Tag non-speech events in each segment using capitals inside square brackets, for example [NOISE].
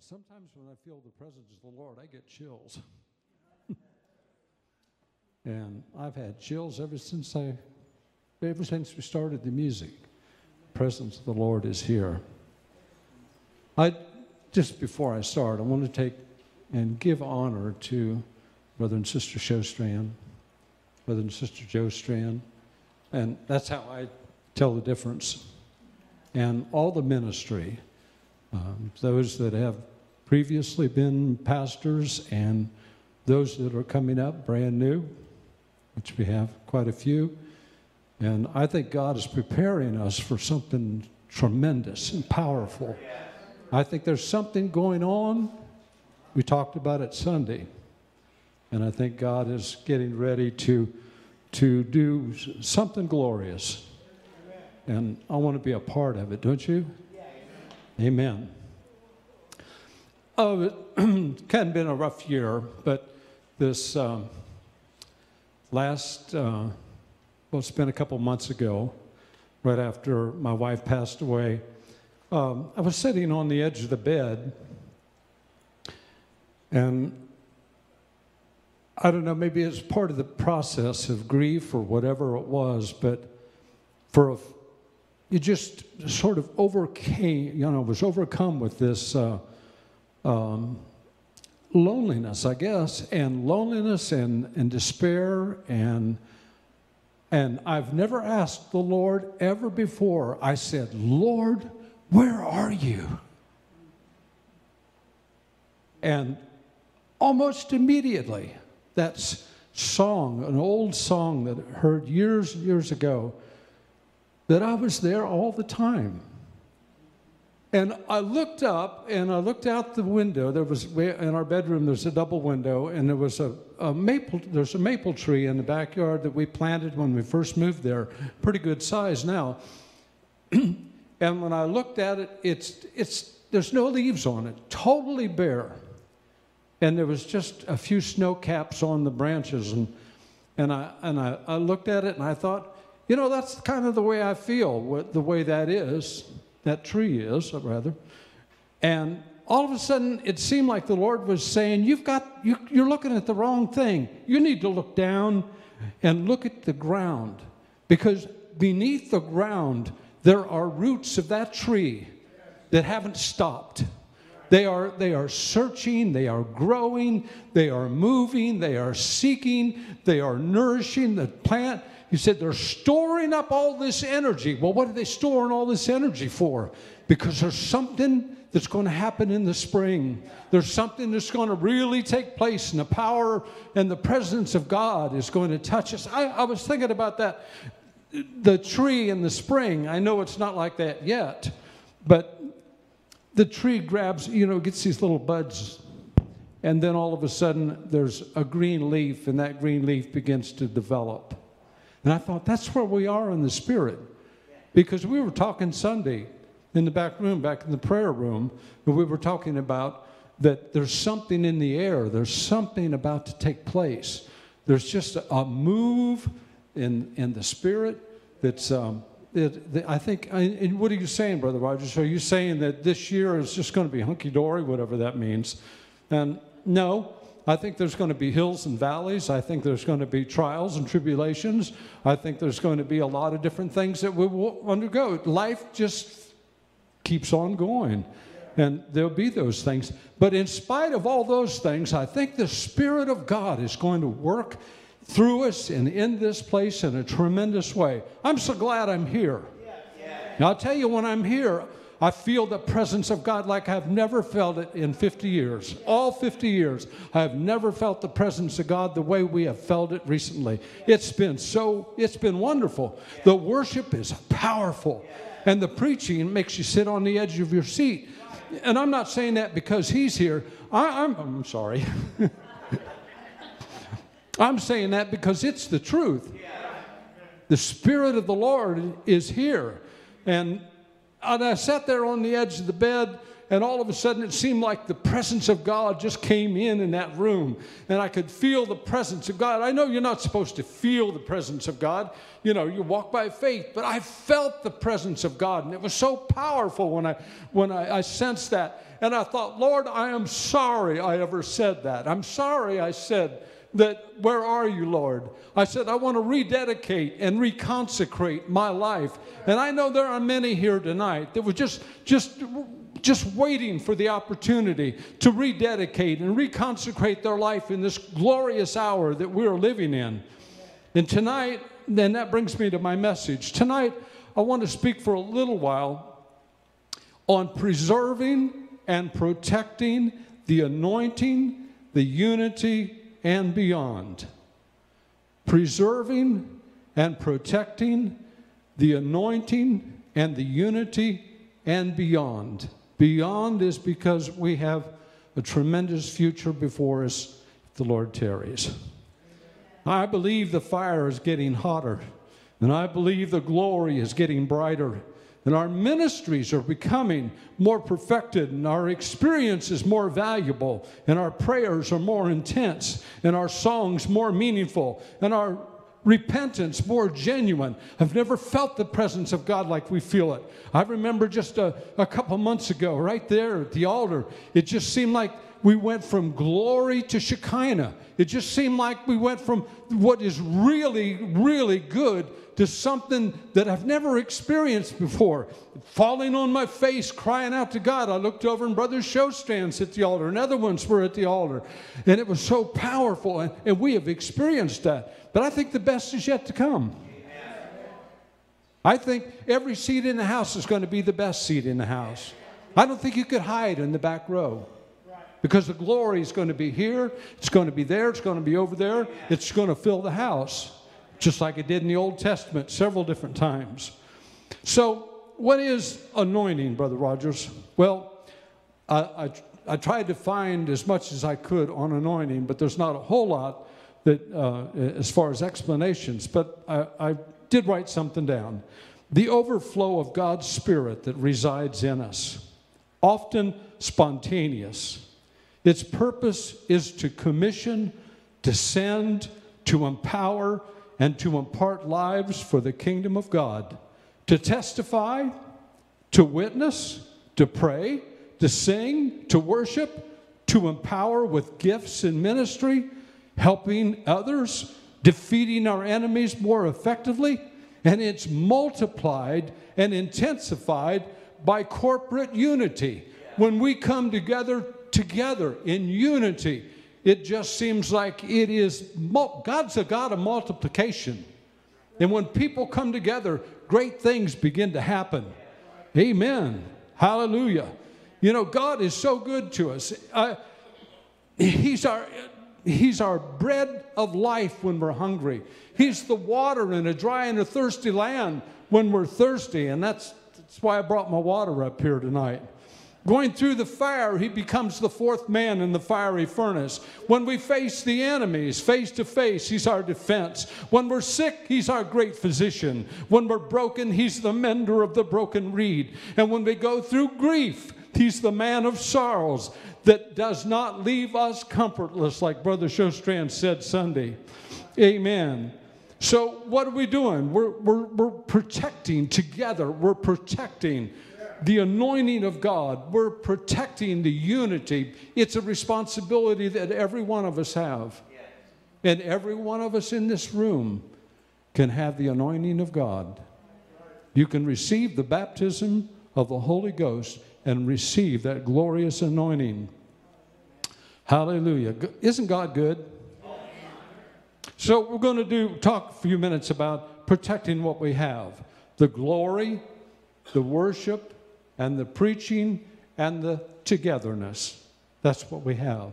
sometimes when I feel the presence of the Lord, I get chills. [LAUGHS] and I've had chills ever since I, ever since we started the music. The presence of the Lord is here. I just before I start, I want to take and give honor to Brother and Sister Showstrand, Brother and Sister Joe Strand, and that's how I tell the difference. And all the ministry, um, those that have previously been pastors and those that are coming up brand new, which we have quite a few. And I think God is preparing us for something tremendous and powerful. I think there's something going on. We talked about it Sunday. And I think God is getting ready to, to do something glorious. And I want to be a part of it, don't you? Amen. Oh, it [CLEARS THROAT] of been a rough year, but this um, last, uh, well, it's been a couple months ago, right after my wife passed away. Um, I was sitting on the edge of the bed, and I don't know, maybe it's part of the process of grief or whatever it was, but for a, you just sort of overcame, you know, was overcome with this. Uh, um, loneliness, I guess, and loneliness and, and despair and and I've never asked the Lord ever before. I said, Lord, where are you? And almost immediately, that song, an old song that I heard years and years ago, that I was there all the time. And I looked up and I looked out the window. There was in our bedroom. There's a double window, and there was a, a, maple. There's a maple tree in the backyard that we planted when we first moved there. Pretty good size now. [CLEARS THROAT] and when I looked at it, it's it's there's no leaves on it, totally bare. And there was just a few snow caps on the branches, and and I and I, I looked at it and I thought, you know, that's kind of the way I feel. The way that is that tree is, rather. And all of a sudden, it seemed like the Lord was saying, You've got, you, you're looking at the wrong thing. You need to look down and look at the ground. Because beneath the ground, there are roots of that tree that haven't stopped. They are, they are searching, they are growing, they are moving, they are seeking, they are nourishing the plant he said they're storing up all this energy. Well, what are they storing all this energy for? Because there's something that's going to happen in the spring. There's something that's going to really take place, and the power and the presence of God is going to touch us. I, I was thinking about that. The tree in the spring, I know it's not like that yet, but the tree grabs, you know, gets these little buds, and then all of a sudden there's a green leaf, and that green leaf begins to develop. And I thought, that's where we are in the Spirit. Because we were talking Sunday in the back room, back in the prayer room, and we were talking about that there's something in the air, there's something about to take place. There's just a, move in, in the Spirit that's. Um, it, I think, and what are you saying, Brother Rogers? Are you saying that this year is just going to be hunky dory, whatever that means? And no, I think there's going to be hills and valleys. I think there's going to be trials and tribulations. I think there's going to be a lot of different things that we will undergo. Life just keeps on going. And there'll be those things. But in spite of all those things, I think the Spirit of God is going to work through us and in this place in a tremendous way. I'm so glad I'm here. Now, I'll tell you, when I'm here, I feel the presence of God like I've never felt it in 50 years. All 50 years, I have never felt the presence of God the way we have felt it recently. It's been so, it's been wonderful. The worship is powerful, and the preaching makes you sit on the edge of your seat. And I'm not saying that because he's here. I, am I'm, I'm sorry. [LAUGHS] I'm saying that because it's the truth. The Spirit of the Lord is here. And and I sat there on the edge of the bed, and all of a sudden it seemed like the presence of God just came in in that room, and I could feel the presence of God. I know you're not supposed to feel the presence of God, you know, you walk by faith, but I felt the presence of God, and it was so powerful when I when I, I sensed that. And I thought, Lord, I am sorry I ever said that. I'm sorry I said that, where are you, Lord? I said, I want to rededicate and reconsecrate my life. And I know there are many here tonight that were just, just, just waiting for the opportunity to rededicate and reconsecrate their life in this glorious hour that we're living in. And tonight, then that brings me to my message. Tonight, I want to speak for a little while on preserving and protecting the anointing, the unity, and beyond. Preserving and protecting the anointing and the unity and beyond. Beyond is because we have a tremendous future before us if the Lord tarries. I believe the fire is getting hotter, and I believe the glory is getting brighter and our ministries are becoming more perfected, and our experience is more valuable, and our prayers are more intense, and our songs more meaningful, and our repentance more genuine. I've never felt the presence of God like we feel it. I remember just a, a couple months ago, right there at the altar, it just seemed like we went from glory to Shekinah. It just seemed like we went from what is really, really good to something that I've never experienced before. Falling on my face, crying out to God. I looked over and Brother Showstand's at the altar, and other ones were at the altar. And it was so powerful, and, and we have experienced that. But I think the best is yet to come. I think every seat in the house is going to be the best seat in the house. I don't think you could hide in the back row because the glory is going to be here, it's going to be there, it's going to be over there, it's going to fill the house just like it did in the Old Testament several different times. So, what is anointing, Brother Rogers? Well, I, I, I tried to find as much as I could on anointing, but there's not a whole lot that, uh, as far as explanations, but I, I did write something down. The overflow of God's Spirit that resides in us, often spontaneous. Its purpose is to commission, to send, to empower, and to impart lives for the kingdom of God, to testify, to witness, to pray, to sing, to worship, to empower with gifts in ministry, helping others, defeating our enemies more effectively, and it's multiplied and intensified by corporate unity. When we come together together in unity, it just seems like it is, God's a God of multiplication. And when people come together, great things begin to happen. Amen. Hallelujah. You know, God is so good to us. Uh, he's, our, he's our bread of life when we're hungry. He's the water in a dry and a thirsty land when we're thirsty. And that's, that's why I brought my water up here tonight. Going through the fire, he becomes the fourth man in the fiery furnace. When we face the enemies face to face, he's our defense. When we're sick, he's our great physician. When we're broken, he's the mender of the broken reed. And when we go through grief, he's the man of sorrows that does not leave us comfortless, like Brother Showstrand said Sunday. Amen. So, what are we doing? We're, we're, we're protecting together, we're protecting the anointing of God. We're protecting the unity. It's a responsibility that every one of us have. And every one of us in this room can have the anointing of God. You can receive the baptism of the Holy Ghost and receive that glorious anointing. Hallelujah. Isn't God good? So we're going to do talk a few minutes about protecting what we have. The glory, the worship, and the preaching and the togetherness. That's what we have.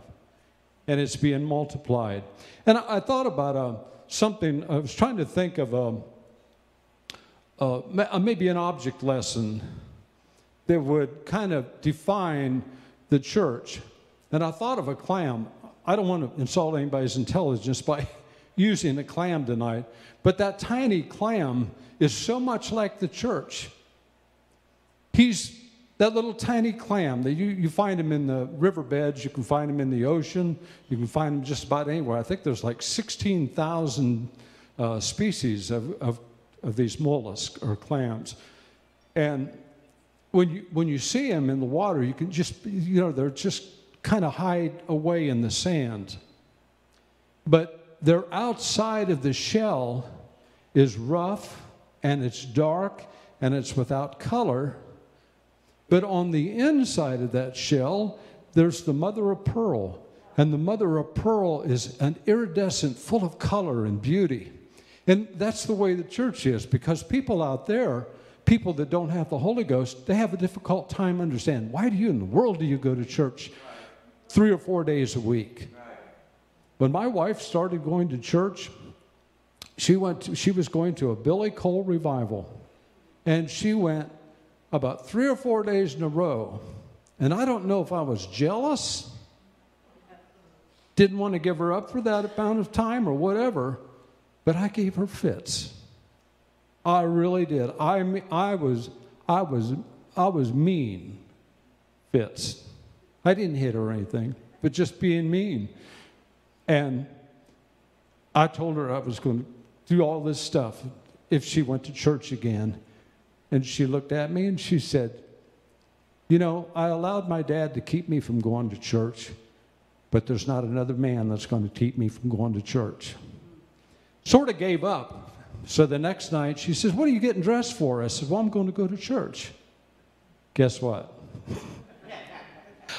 And it's being multiplied. And I, thought about uh, something, I was trying to think of a, uh, uh, maybe an object lesson that would kind of define the church. And I thought of a clam. I don't want to insult anybody's intelligence by [LAUGHS] using a clam tonight, but that tiny clam is so much like the church. He's that little tiny clam that you, you find him in the riverbeds, you can find him in the ocean, you can find him just about anywhere. I think there's like 16,000 uh, species of, of, of these mollusks or clams. And when you, when you see them in the water, you can just, you know, they're just kind of hide away in the sand. But they're outside of the shell is rough and it's dark and it's without color. But on the inside of that shell, there's the mother of pearl. And the mother of pearl is an iridescent, full of color and beauty. And that's the way the church is because people out there people that don't have the Holy Ghost, they have a difficult time understanding. Why do you in the world do you go to church three or four days a week? When my wife started going to church, she went to, she was going to a Billy Cole revival. And she went about three or four days in a row. And I don't know if I was jealous, didn't want to give her up for that amount of time or whatever, but I gave her fits. I really did. I, I, was, I, was, I was mean, fits. I didn't hit her or anything, but just being mean. And I told her I was going to do all this stuff if she went to church again. And she looked at me and she said, You know, I allowed my dad to keep me from going to church, but there's not another man that's going to keep me from going to church. Sort of gave up so the next night, she says, What are you getting dressed for? I said, Well, I'm going to go to church. Guess what?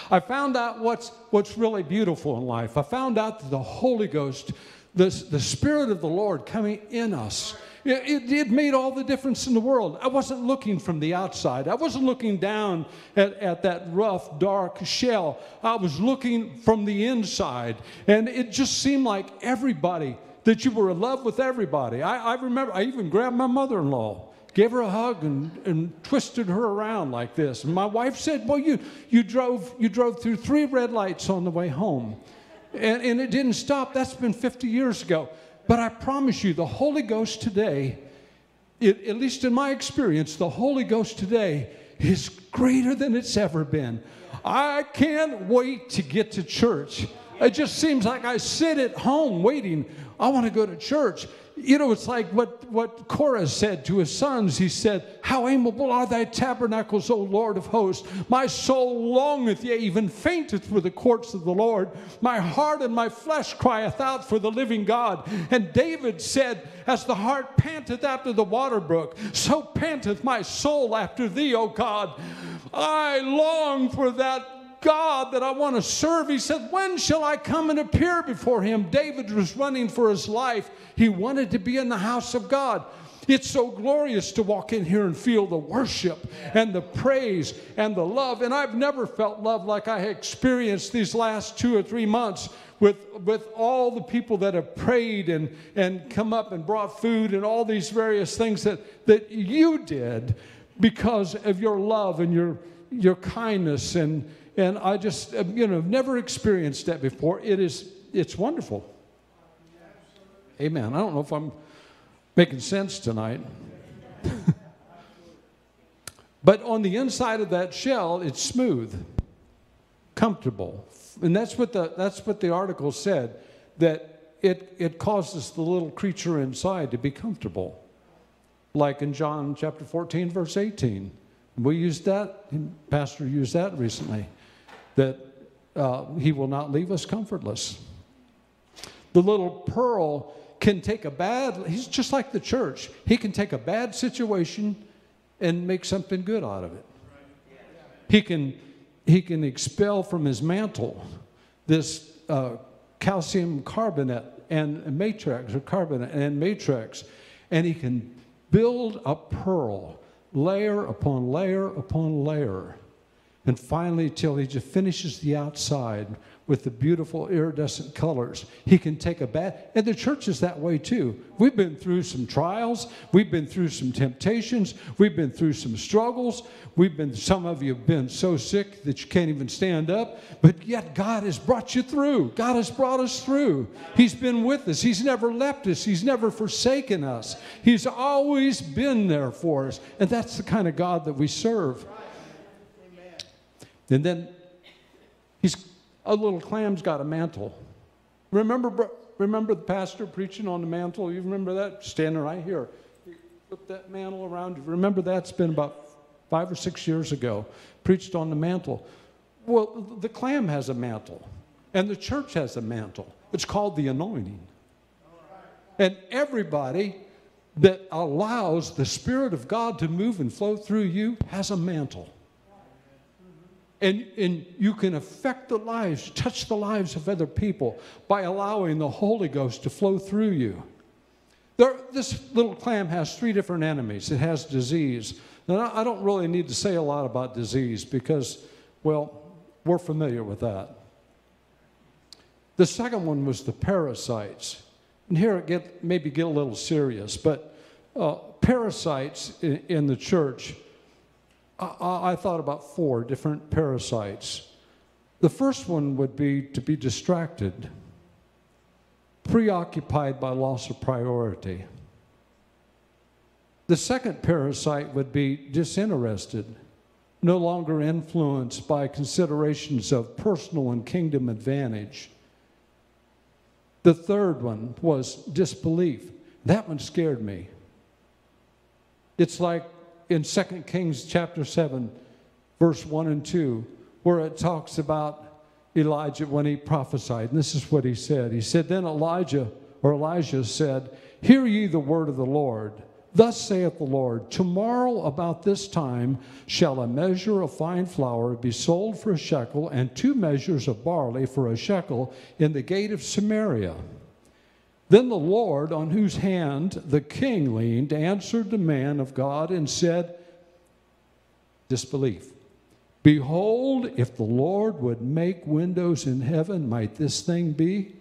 I found out what's, what's really beautiful in life. I found out that the Holy Ghost, the, the Spirit of the Lord coming in us, it, it, it, made all the difference in the world. I wasn't looking from the outside. I wasn't looking down at, at that rough, dark shell. I was looking from the inside. And it just seemed like everybody that you were in love with everybody. I, I remember, I even grabbed my mother in law, gave her a hug, and, and twisted her around like this. And my wife said, Well, you, you, drove, you drove through three red lights on the way home. And, and it didn't stop. That's been 50 years ago. But I promise you, the Holy Ghost today, it, at least in my experience, the Holy Ghost today is greater than it's ever been. I can't wait to get to church. It just seems like I sit at home waiting I want to go to church. You know, it's like what, what Korah said to his sons. He said, How amiable are thy tabernacles, O Lord of hosts. My soul longeth, yea, even fainteth for the courts of the Lord. My heart and my flesh crieth out for the living God. And David said, As the hart panteth after the water brook, so panteth my soul after thee, O God. I long for that God that I want to serve. He said, When shall I come and appear before him? David was running for his life. He wanted to be in the house of God. It's so glorious to walk in here and feel the worship and the praise and the love. And I've never felt love like I experienced these last two or three months with, with all the people that have prayed and, and come up and brought food and all these various things that, that you did because of your love and your, your kindness and, and I just, uh, you know, never experienced that before. It is, it's wonderful. Amen. I don't know if I'm making sense tonight. [LAUGHS] but on the inside of that shell, it's smooth, comfortable. And that's what the, that's what the article said, that it, it causes the little creature inside to be comfortable. Like in John chapter 14, verse 18. We used that, Pastor used that recently that uh, He will not leave us comfortless. The little pearl can take a bad, he's just like the church. He can take a bad situation and make something good out of it. He can, he can expel from his mantle this uh, calcium carbonate and matrix or carbonate and matrix, and he can build a pearl layer upon layer upon layer and finally, till he just finishes the outside with the beautiful iridescent colors, he can take a bad. And the church is that way too. We've been through some trials, we've been through some temptations, we've been through some struggles. We've been, some of you have been so sick that you can't even stand up, but yet God has brought you through. God has brought us through. He's been with us, He's never left us, He's never forsaken us. He's always been there for us. And that's the kind of God that we serve. And then he's a little clam's got a mantle. Remember, remember the pastor preaching on the mantle? You remember that? Standing right here. He put that mantle around you. Remember that's been about five or six years ago. Preached on the mantle. Well, the clam has a mantle, and the church has a mantle. It's called the anointing. And everybody that allows the Spirit of God to move and flow through you has a mantle. And, and you can affect the lives, touch the lives of other people by allowing the Holy Ghost to flow through you. There, this little clam has three different enemies. It has disease. Now, I don't really need to say a lot about disease because, well, we're familiar with that. The second one was the parasites. And here it get, maybe get a little serious, but uh, parasites in, in, the church, I, I thought about four different parasites. The first one would be to be distracted, preoccupied by loss of priority. The second parasite would be disinterested, no longer influenced by considerations of personal and kingdom advantage. The third one was disbelief. That one scared me. It's like in 2 Kings chapter 7, verse 1 and 2, where it talks about Elijah when he prophesied. And this is what he said. He said, Then Elijah or Elijah said, Hear ye the word of the Lord. Thus saith the Lord, Tomorrow about this time shall a measure of fine flour be sold for a shekel, and two measures of barley for a shekel in the gate of Samaria. Then the Lord, on whose hand the king leaned, answered the man of God and said, Disbelief. Behold, if the Lord would make windows in heaven, might this thing be?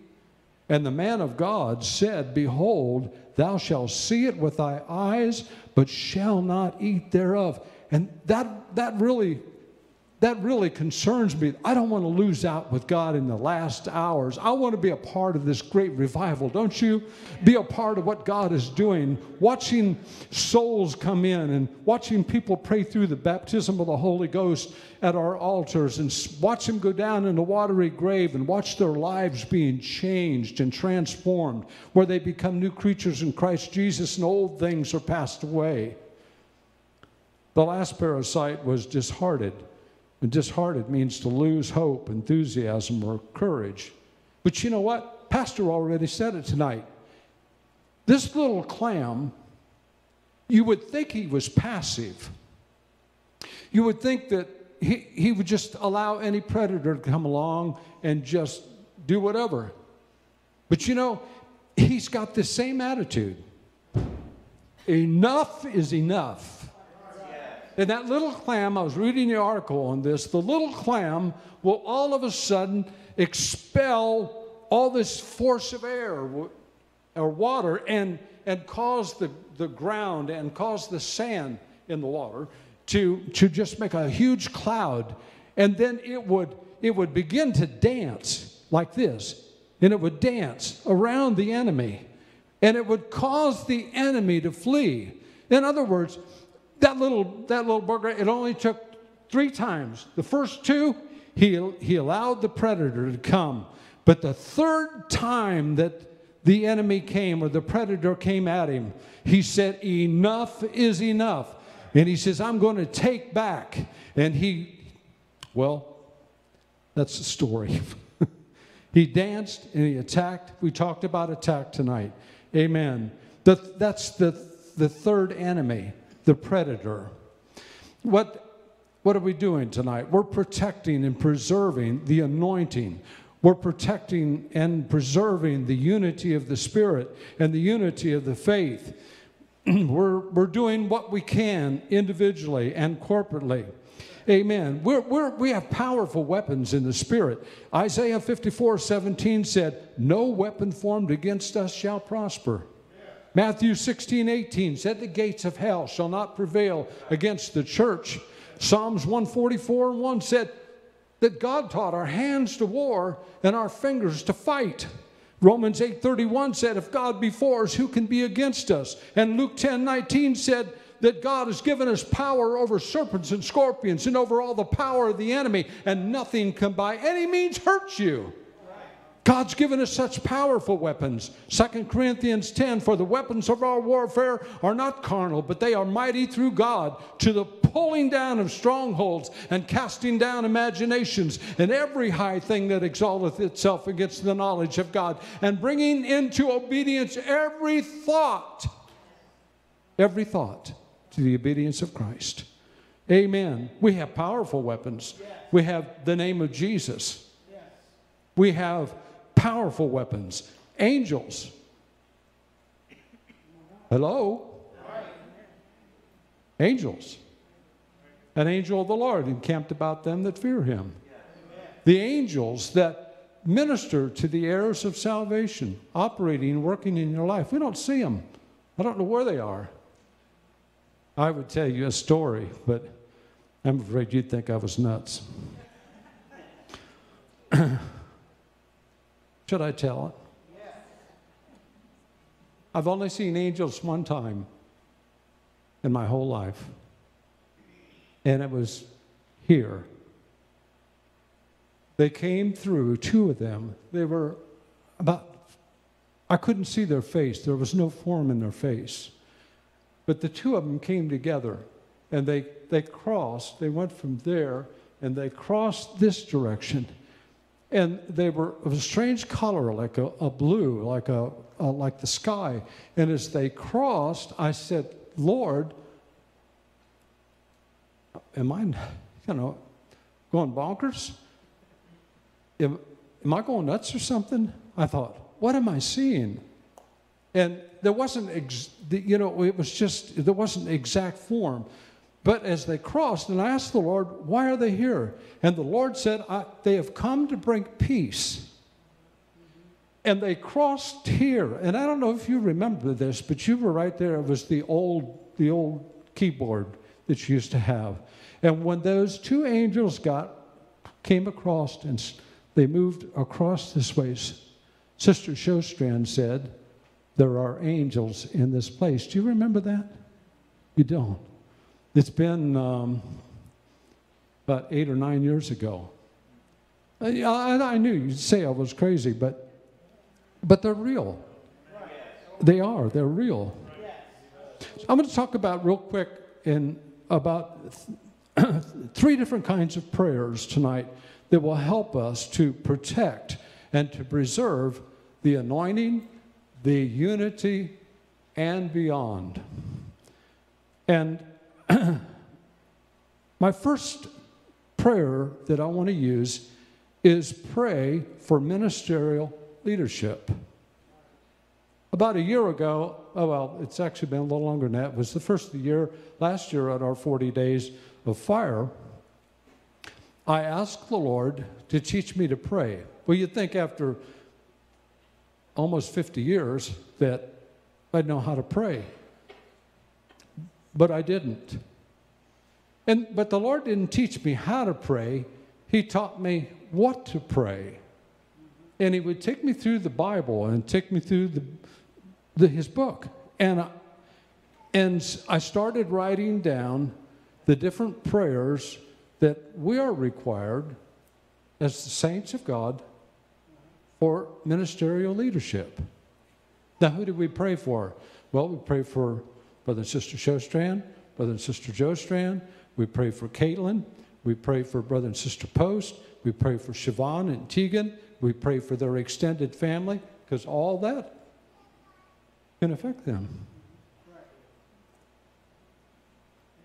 And the man of God said, Behold, thou shalt see it with thy eyes, but shall not eat thereof. And that, that really that really concerns me. I don't want to lose out with God in the last hours. I want to be a part of this great revival, don't you? Be a part of what God is doing, watching souls come in and watching people pray through the baptism of the Holy Ghost at our altars and watch them go down in the watery grave and watch their lives being changed and transformed, where they become new creatures in Christ Jesus and old things are passed away. The last parasite was disheartened. And disheartened means to lose hope, enthusiasm, or courage. But you know what? Pastor already said it tonight. This little clam, you would think he was passive. You would think that he, he would just allow any predator to come along and just do whatever. But you know, he's got the same attitude. Enough is enough. And that little clam, I was reading the article on this, the little clam will all of a sudden expel all this force of air or water and, and cause the, the ground and cause the sand in the water to, to just make a huge cloud. And then it would, it would begin to dance like this. And it would dance around the enemy. And it would cause the enemy to flee. In other words, that little, that little burger, it only took three times. The first two, he, he allowed the predator to come. But the third time that the enemy came or the predator came at him, he said, Enough is enough. And he says, I'm going to take back. And he, well, that's the story. [LAUGHS] he danced and he attacked. We talked about attack tonight. Amen. The, that's the, the third enemy the predator. What, what are we doing tonight? We're protecting and preserving the anointing. We're protecting and preserving the unity of the Spirit and the unity of the faith. [CLEARS THROAT] we're, we're doing what we can individually and corporately. Amen. We're, we're, we have powerful weapons in the Spirit. Isaiah 54 17 said, No weapon formed against us shall prosper. Matthew 16, 18 said, The gates of hell shall not prevail against the church. Psalms 144 and 1 said that God taught our hands to war and our fingers to fight. Romans 8:31 said, If God be for us, who can be against us? And Luke 10, 19 said that God has given us power over serpents and scorpions and over all the power of the enemy, and nothing can by any means hurt you. God's given us such powerful weapons. 2 Corinthians 10 For the weapons of our warfare are not carnal, but they are mighty through God to the pulling down of strongholds and casting down imaginations and every high thing that exalteth itself against the knowledge of God, and bringing into obedience every thought, every thought to the obedience of Christ. Amen. We have powerful weapons. We have the name of Jesus. We have powerful weapons, angels. Hello? Angels. An angel of the Lord encamped about them that fear him. The angels that minister to the heirs of salvation, operating, and working in your life. We don't see them. I don't know where they are. I would tell you a story, but I'm afraid you'd think I was nuts. [CLEARS THROAT] Should I tell it? Yes. I've only seen angels one time in my whole life, and it was here. They came through, two of them. They were about, I couldn't see their face, there was no form in their face. But the two of them came together and they, they crossed, they went from there and they crossed this direction and they were of a strange color, like a, a blue, like a, a, like the sky. And as they crossed, I said, "Lord, am I, you know, going bonkers? Am, am I going nuts or something?" I thought, "What am I seeing?" And there wasn't, ex- you know, it was just there wasn't exact form. But as they crossed, and I asked the Lord, why are they here? And the Lord said, they have come to bring peace. And they crossed here. And I don't know if you remember this, but you were right there. It was the old, the old keyboard that you used to have. And when those two angels got, came across and they moved across this way, Sister Shostrand said, There are angels in this place. Do you remember that? You don't. It's been um, about eight or nine years ago. I, I, knew you'd say I was crazy, but, but they're real. They are, they're real. I'm going to talk about real quick in about [CLEARS THROAT] three different kinds of prayers tonight that will help us to protect and to preserve the anointing, the unity, and beyond. And [CLEARS THROAT] my first prayer that I want to use is pray for ministerial leadership. About a year ago, oh well, it's actually been a little longer than that. It was the first of the year, last year at our 40 days of fire. I asked the Lord to teach me to pray. Well, you'd think after almost 50 years that I'd know how to pray but I didn't. And, but the Lord didn't teach me how to pray, He taught me what to pray. And He would take me through the Bible and take me through the, the, His book. And I, and I started writing down the different prayers that we are required as the saints of God for ministerial leadership. Now, who do we pray for? Well, we pray for Brother and Sister Shostrand, Brother and Sister Joe Strand. We pray for Caitlin. We pray for Brother and Sister Post. We pray for Siobhan and Tegan. We pray for their extended family because all that can affect them.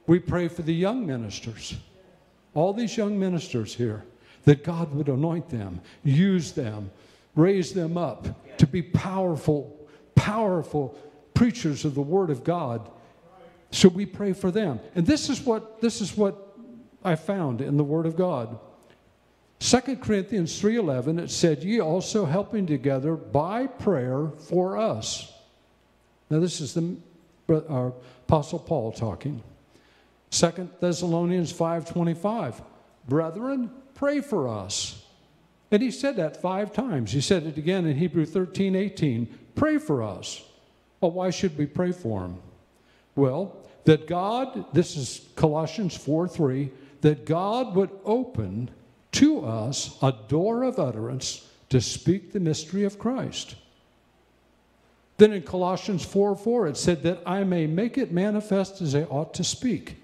We pray for the young ministers, all these young ministers here, that God would anoint them, use them, raise them up to be powerful, powerful preachers of the Word of God. So we pray for them. And this is what, this is what I found in the Word of God. 2 Corinthians 3:11 it said ye also helping together by prayer for us. Now this is the our uh, apostle Paul talking. 2 Thessalonians 5:25 Brethren pray for us. And he said that 5 times. He said it again in Hebrew 13:18 pray for us. Well, why should we pray for them? Well, that God, this is Colossians 4 3, that God would open to us a door of utterance to speak the mystery of Christ. Then in Colossians 4 4, it said that I may make it manifest as I ought to speak.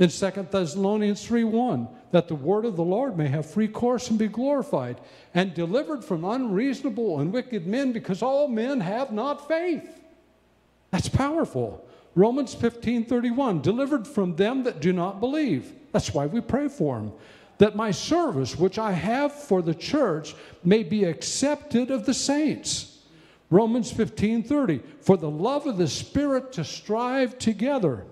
In 2 Thessalonians 3:1, that the word of the Lord may have free course and be glorified, and delivered from unreasonable and wicked men, because all men have not faith. That's powerful. Romans 15:31, delivered from them that do not believe. That's why we pray for them. That my service, which I have for the church, may be accepted of the saints. Romans 15:30, for the love of the Spirit to strive together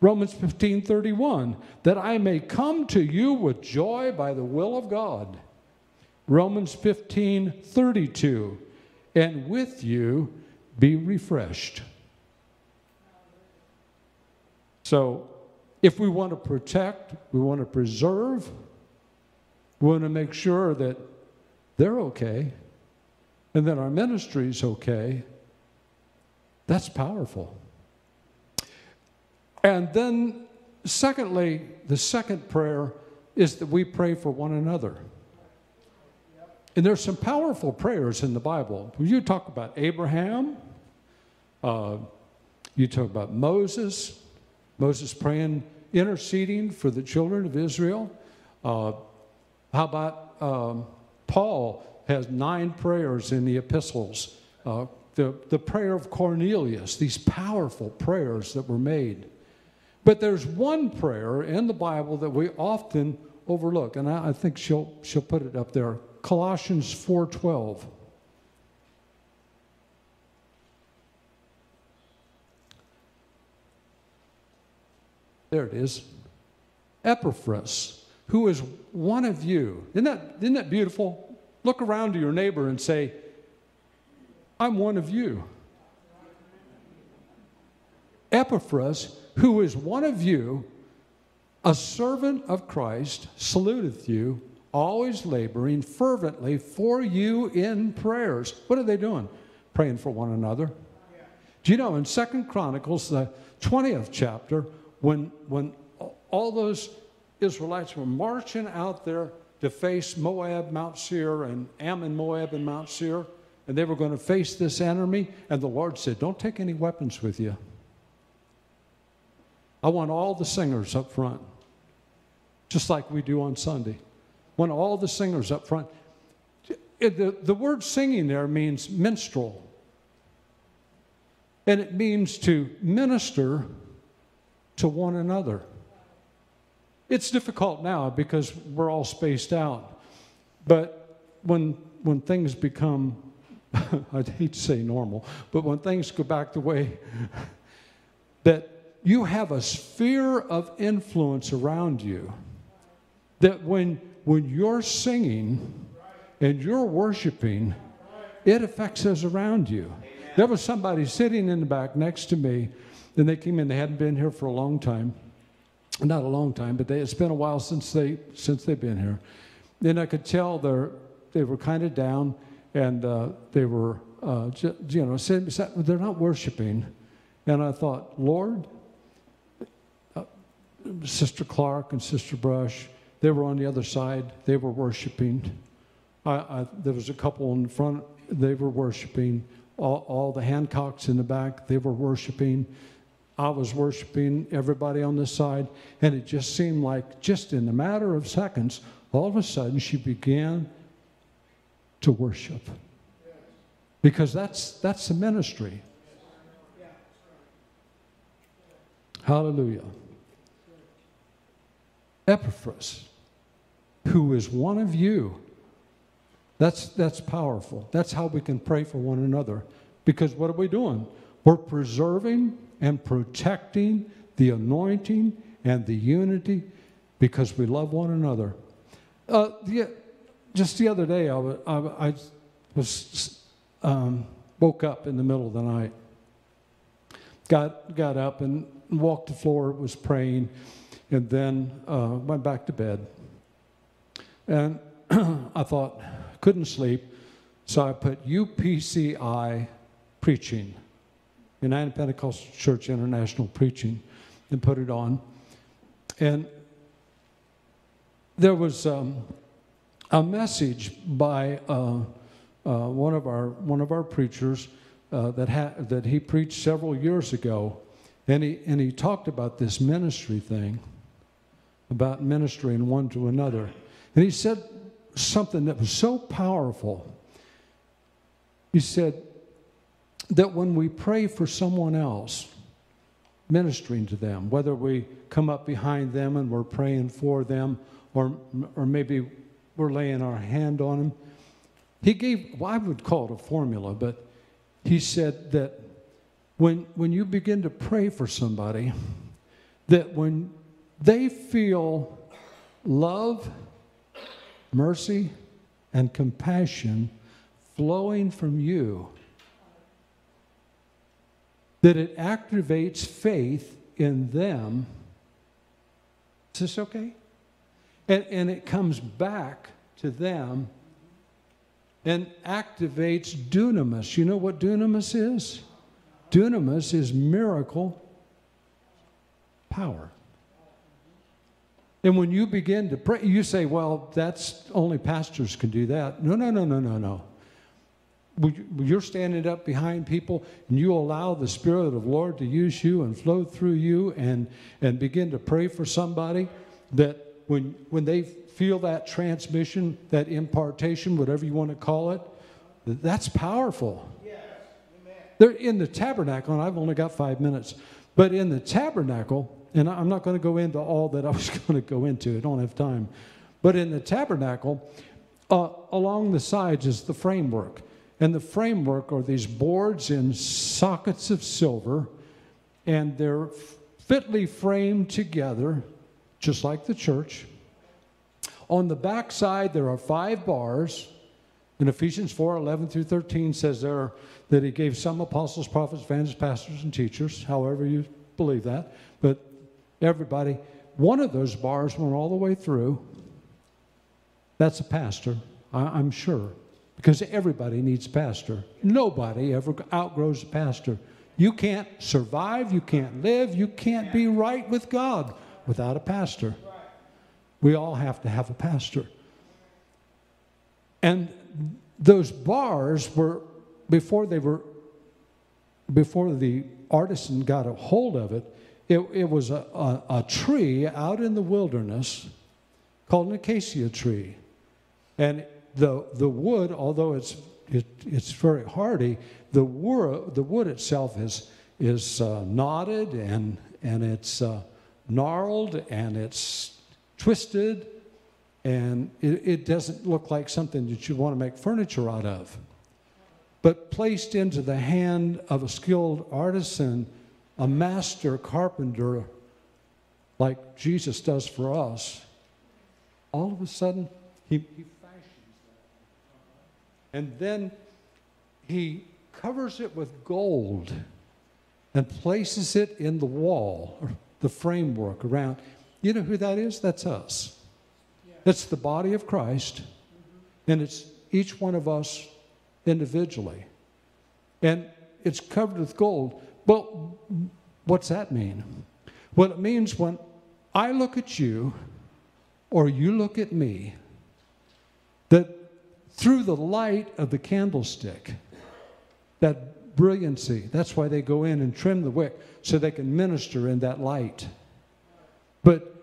Romans 15 31, that I may come to you with joy by the will of God. Romans 15 32, and with you be refreshed. So, if we want to protect, we want to preserve, we want to make sure that they're okay and that our ministry is okay, that's powerful. And then, secondly, the second prayer is that we pray for one another. And there's some powerful prayers in the Bible. You talk about Abraham, uh, you talk about Moses, Moses praying, interceding for the children of Israel. Uh, how about um, Paul has nine prayers in the epistles. Uh, the, the prayer of Cornelius, these powerful prayers that were made. But there's one prayer in the Bible that we often overlook, and I, I think she'll, she'll put it up there. Colossians 4:12. There it is. Epaphras, who is one of you. Isn't that, isn't that beautiful? Look around to your neighbor and say, I'm one of you. Epaphras, who is one of you, a servant of Christ, saluteth you, always laboring fervently for you in prayers. What are they doing? Praying for one another. Do you know in Second Chronicles, the 20th chapter, when, when all those Israelites were marching out there to face Moab, Mount Seir, and Ammon, Moab, and Mount Seir, and they were going to face this enemy, and the Lord said, Don't take any weapons with you. I want all the singers up front, just like we do on Sunday. Want all the singers up front. The, the word singing there means minstrel, and it means to minister to one another. It's difficult now because we're all spaced out. But when, when things become, [LAUGHS] I'd hate to say normal, but when things go back the way [LAUGHS] that you have a sphere of influence around you that when, when you're singing and you're worshiping, it affects those around you. There was somebody sitting in the back next to me, and they came in, they hadn't been here for a long time. Not a long time, but they, it's been a while since, they, since they've been here. And I could tell they're, they were kind of down, and uh, they were, uh, you know, they're not worshiping. And I thought, Lord, Sister Clark and Sister Brush, they were on the other side. They were worshiping. I, I, there was a couple in front. They were worshiping. All, all the Hancocks in the back, they were worshiping. I was worshiping everybody on this side, and it just seemed like, just in a matter of seconds, all of a sudden she began to worship. Because that's, that's the ministry. Hallelujah. Epaphras, who is one of you. That's, that's powerful. That's how we can pray for one another. Because what are we doing? We're preserving and protecting the anointing and the unity because we love one another. Uh, the, just the other day, I was, I, was um, woke up in the middle of the night, got, got up and walked the floor, was praying and then uh, went back to bed. And [CLEARS THROAT] I thought, couldn't sleep, so I put UPCI preaching United Pentecostal Church International preaching and put it on. And there was um, a message by uh, uh, one of our one of our preachers uh, that ha- that he preached several years ago, and he and he talked about this ministry thing, about ministering one to another, and he said something that was so powerful. He said that when we pray for someone else, ministering to them, whether we come up behind them and we're praying for them, or, or maybe we're laying our hand on them. He gave, well, I would call it a formula, but he said that when, when you begin to pray for somebody, that when they feel love, mercy, and compassion flowing from you, that it activates faith in them. Is this okay? And, and it comes back to them and activates dunamis. You know what dunamis is? Dunamis is miracle power. And when you begin to pray, you say, well, that's only pastors can do that. No, no, no, no, no, no you're standing up behind people and you allow the Spirit of the Lord to use you and flow through you and, and begin to pray for somebody, that when, when they feel that transmission, that impartation, whatever you want to call it, that's powerful. Yes. They're in the tabernacle, and I've only got five minutes, but in the tabernacle, and I'm not going to go into all that I was [LAUGHS] going to go into, I don't have time, but in the tabernacle, uh, along the sides is the framework. And the framework are these boards in sockets of silver, and they're fitly framed together, just like the church. On the back side, there are five bars. In Ephesians 4 11 through 13 says there that he gave some apostles, prophets, evangelists, pastors, and teachers, however you believe that. But everybody, one of those bars went all the way through. That's a pastor, I, am sure because everybody needs a pastor. Nobody ever outgrows a pastor. You can't survive, you can't live, you can't be right with God without a pastor. We all have to have a pastor. And those bars were, before they were, before the artisan got a hold of it, it, it was a, a, a tree out in the wilderness called an acacia tree. And the, the wood, although it's, it, it's very hardy, the, wood, the wood itself is, is uh, knotted and, and it's uh, gnarled and it's twisted and it, it doesn't look like something that you want to make furniture out of. But placed into the hand of a skilled artisan, a master carpenter, like Jesus does for us, all of a sudden, he, he and then he covers it with gold and places it in the wall, the framework around. You know who that is? That's us. It's the body of Christ, mm-hmm. and it's each one of us individually. And it's covered with gold. Well, what's that mean? Well, it means when I look at you or you look at me, that through the light of the candlestick. That brilliancy. That's why they go in and trim the wick so they can minister in that light. But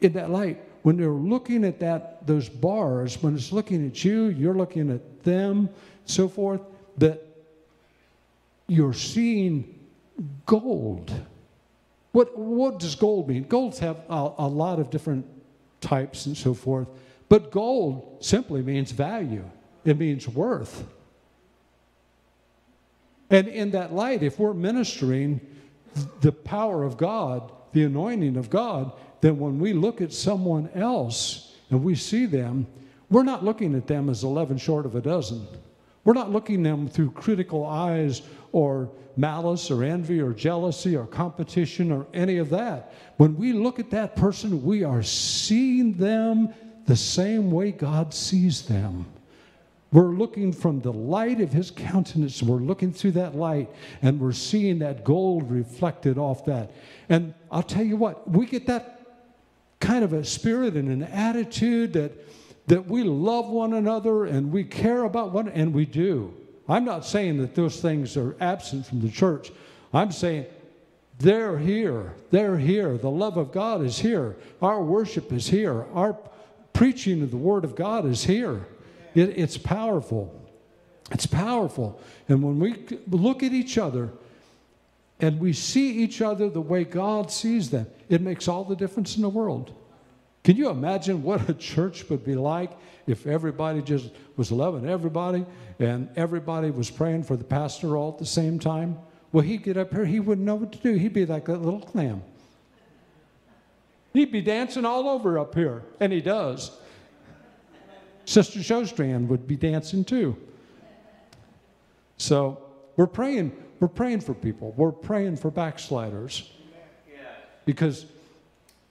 in that light, when they're looking at that those bars, when it's looking at you, you're looking at them, so forth, that you're seeing gold. What, what does gold mean? Golds have a, a lot of different types and so forth, but gold simply means value it means worth. And in that light, if we're ministering the power of God, the anointing of God, then when we look at someone else and we see them, we're not looking at them as 11 short of a dozen. We're not looking at them through critical eyes or malice or envy or jealousy or competition or any of that. When we look at that person, we are seeing them the same way God sees them We're looking from the light of his countenance. We're looking through that light and we're seeing that gold reflected off that. And I'll tell you what, we get that kind of a spirit and an attitude that, that we love one another and we care about one, and we do. I'm not saying that those things are absent from the church. I'm saying they're here. They're here. The love of God is here. Our worship is here. Our preaching of the Word of God is here. It, it's powerful. It's powerful. And when we look at each other and we see each other the way God sees them, it makes all the difference in the world. Can you imagine what a church would be like if everybody just was loving everybody and everybody was praying for the pastor all at the same time? Well, he'd get up here, he wouldn't know what to do. He'd be like that little clam. He'd be dancing all over up here, and he does. Sister Showstrand would be dancing too. So we're praying, we're praying for people. We're praying for backsliders. Because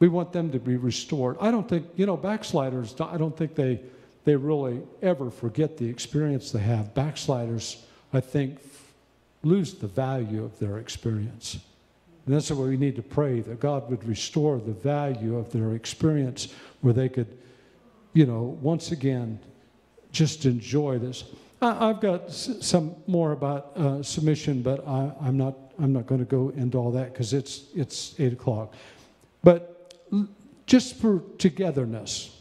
we want them to be restored. I don't think, you know, backsliders, I don't think they, they really ever forget the experience they have. Backsliders, I think, lose the value of their experience. And that's why we need to pray that God would restore the value of their experience where they could you know, once again, just enjoy this. I, have got some more about uh, submission, but I, am not. I'm not going to go into all that because it's it's eight o'clock. But just for togetherness,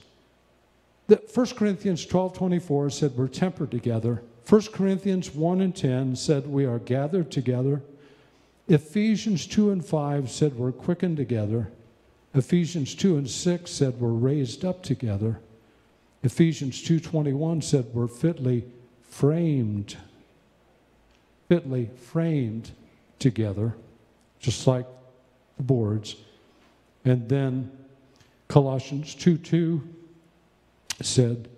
the 1 Corinthians 12, 24 said we're tempered together. 1 Corinthians 1 and 10 said we are gathered together. Ephesians 2 and 5 said we're quickened together. Ephesians 2 and 6 said we're raised up together. Ephesians 2:21 said we're fitly framed fitly framed together just like the boards. And then Colossians 2:2 said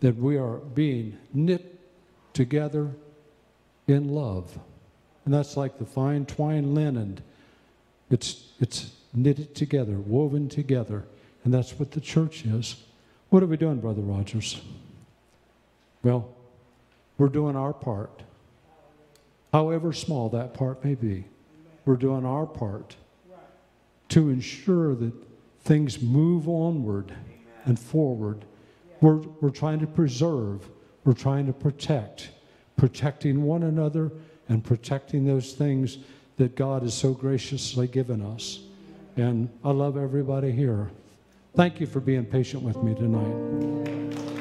that we are being knit together in love. And that's like the fine twine linen. It's it's knitted together, woven together. And that's what the church is. What are we doing, Brother Rogers? Well, we're doing our part. However small that part may be, we're doing our part to ensure that things move onward and forward. We're, we're trying to preserve, we're trying to protect, protecting one another and protecting those things that God has so graciously given us. And I love everybody here. Thank you for being patient with me tonight.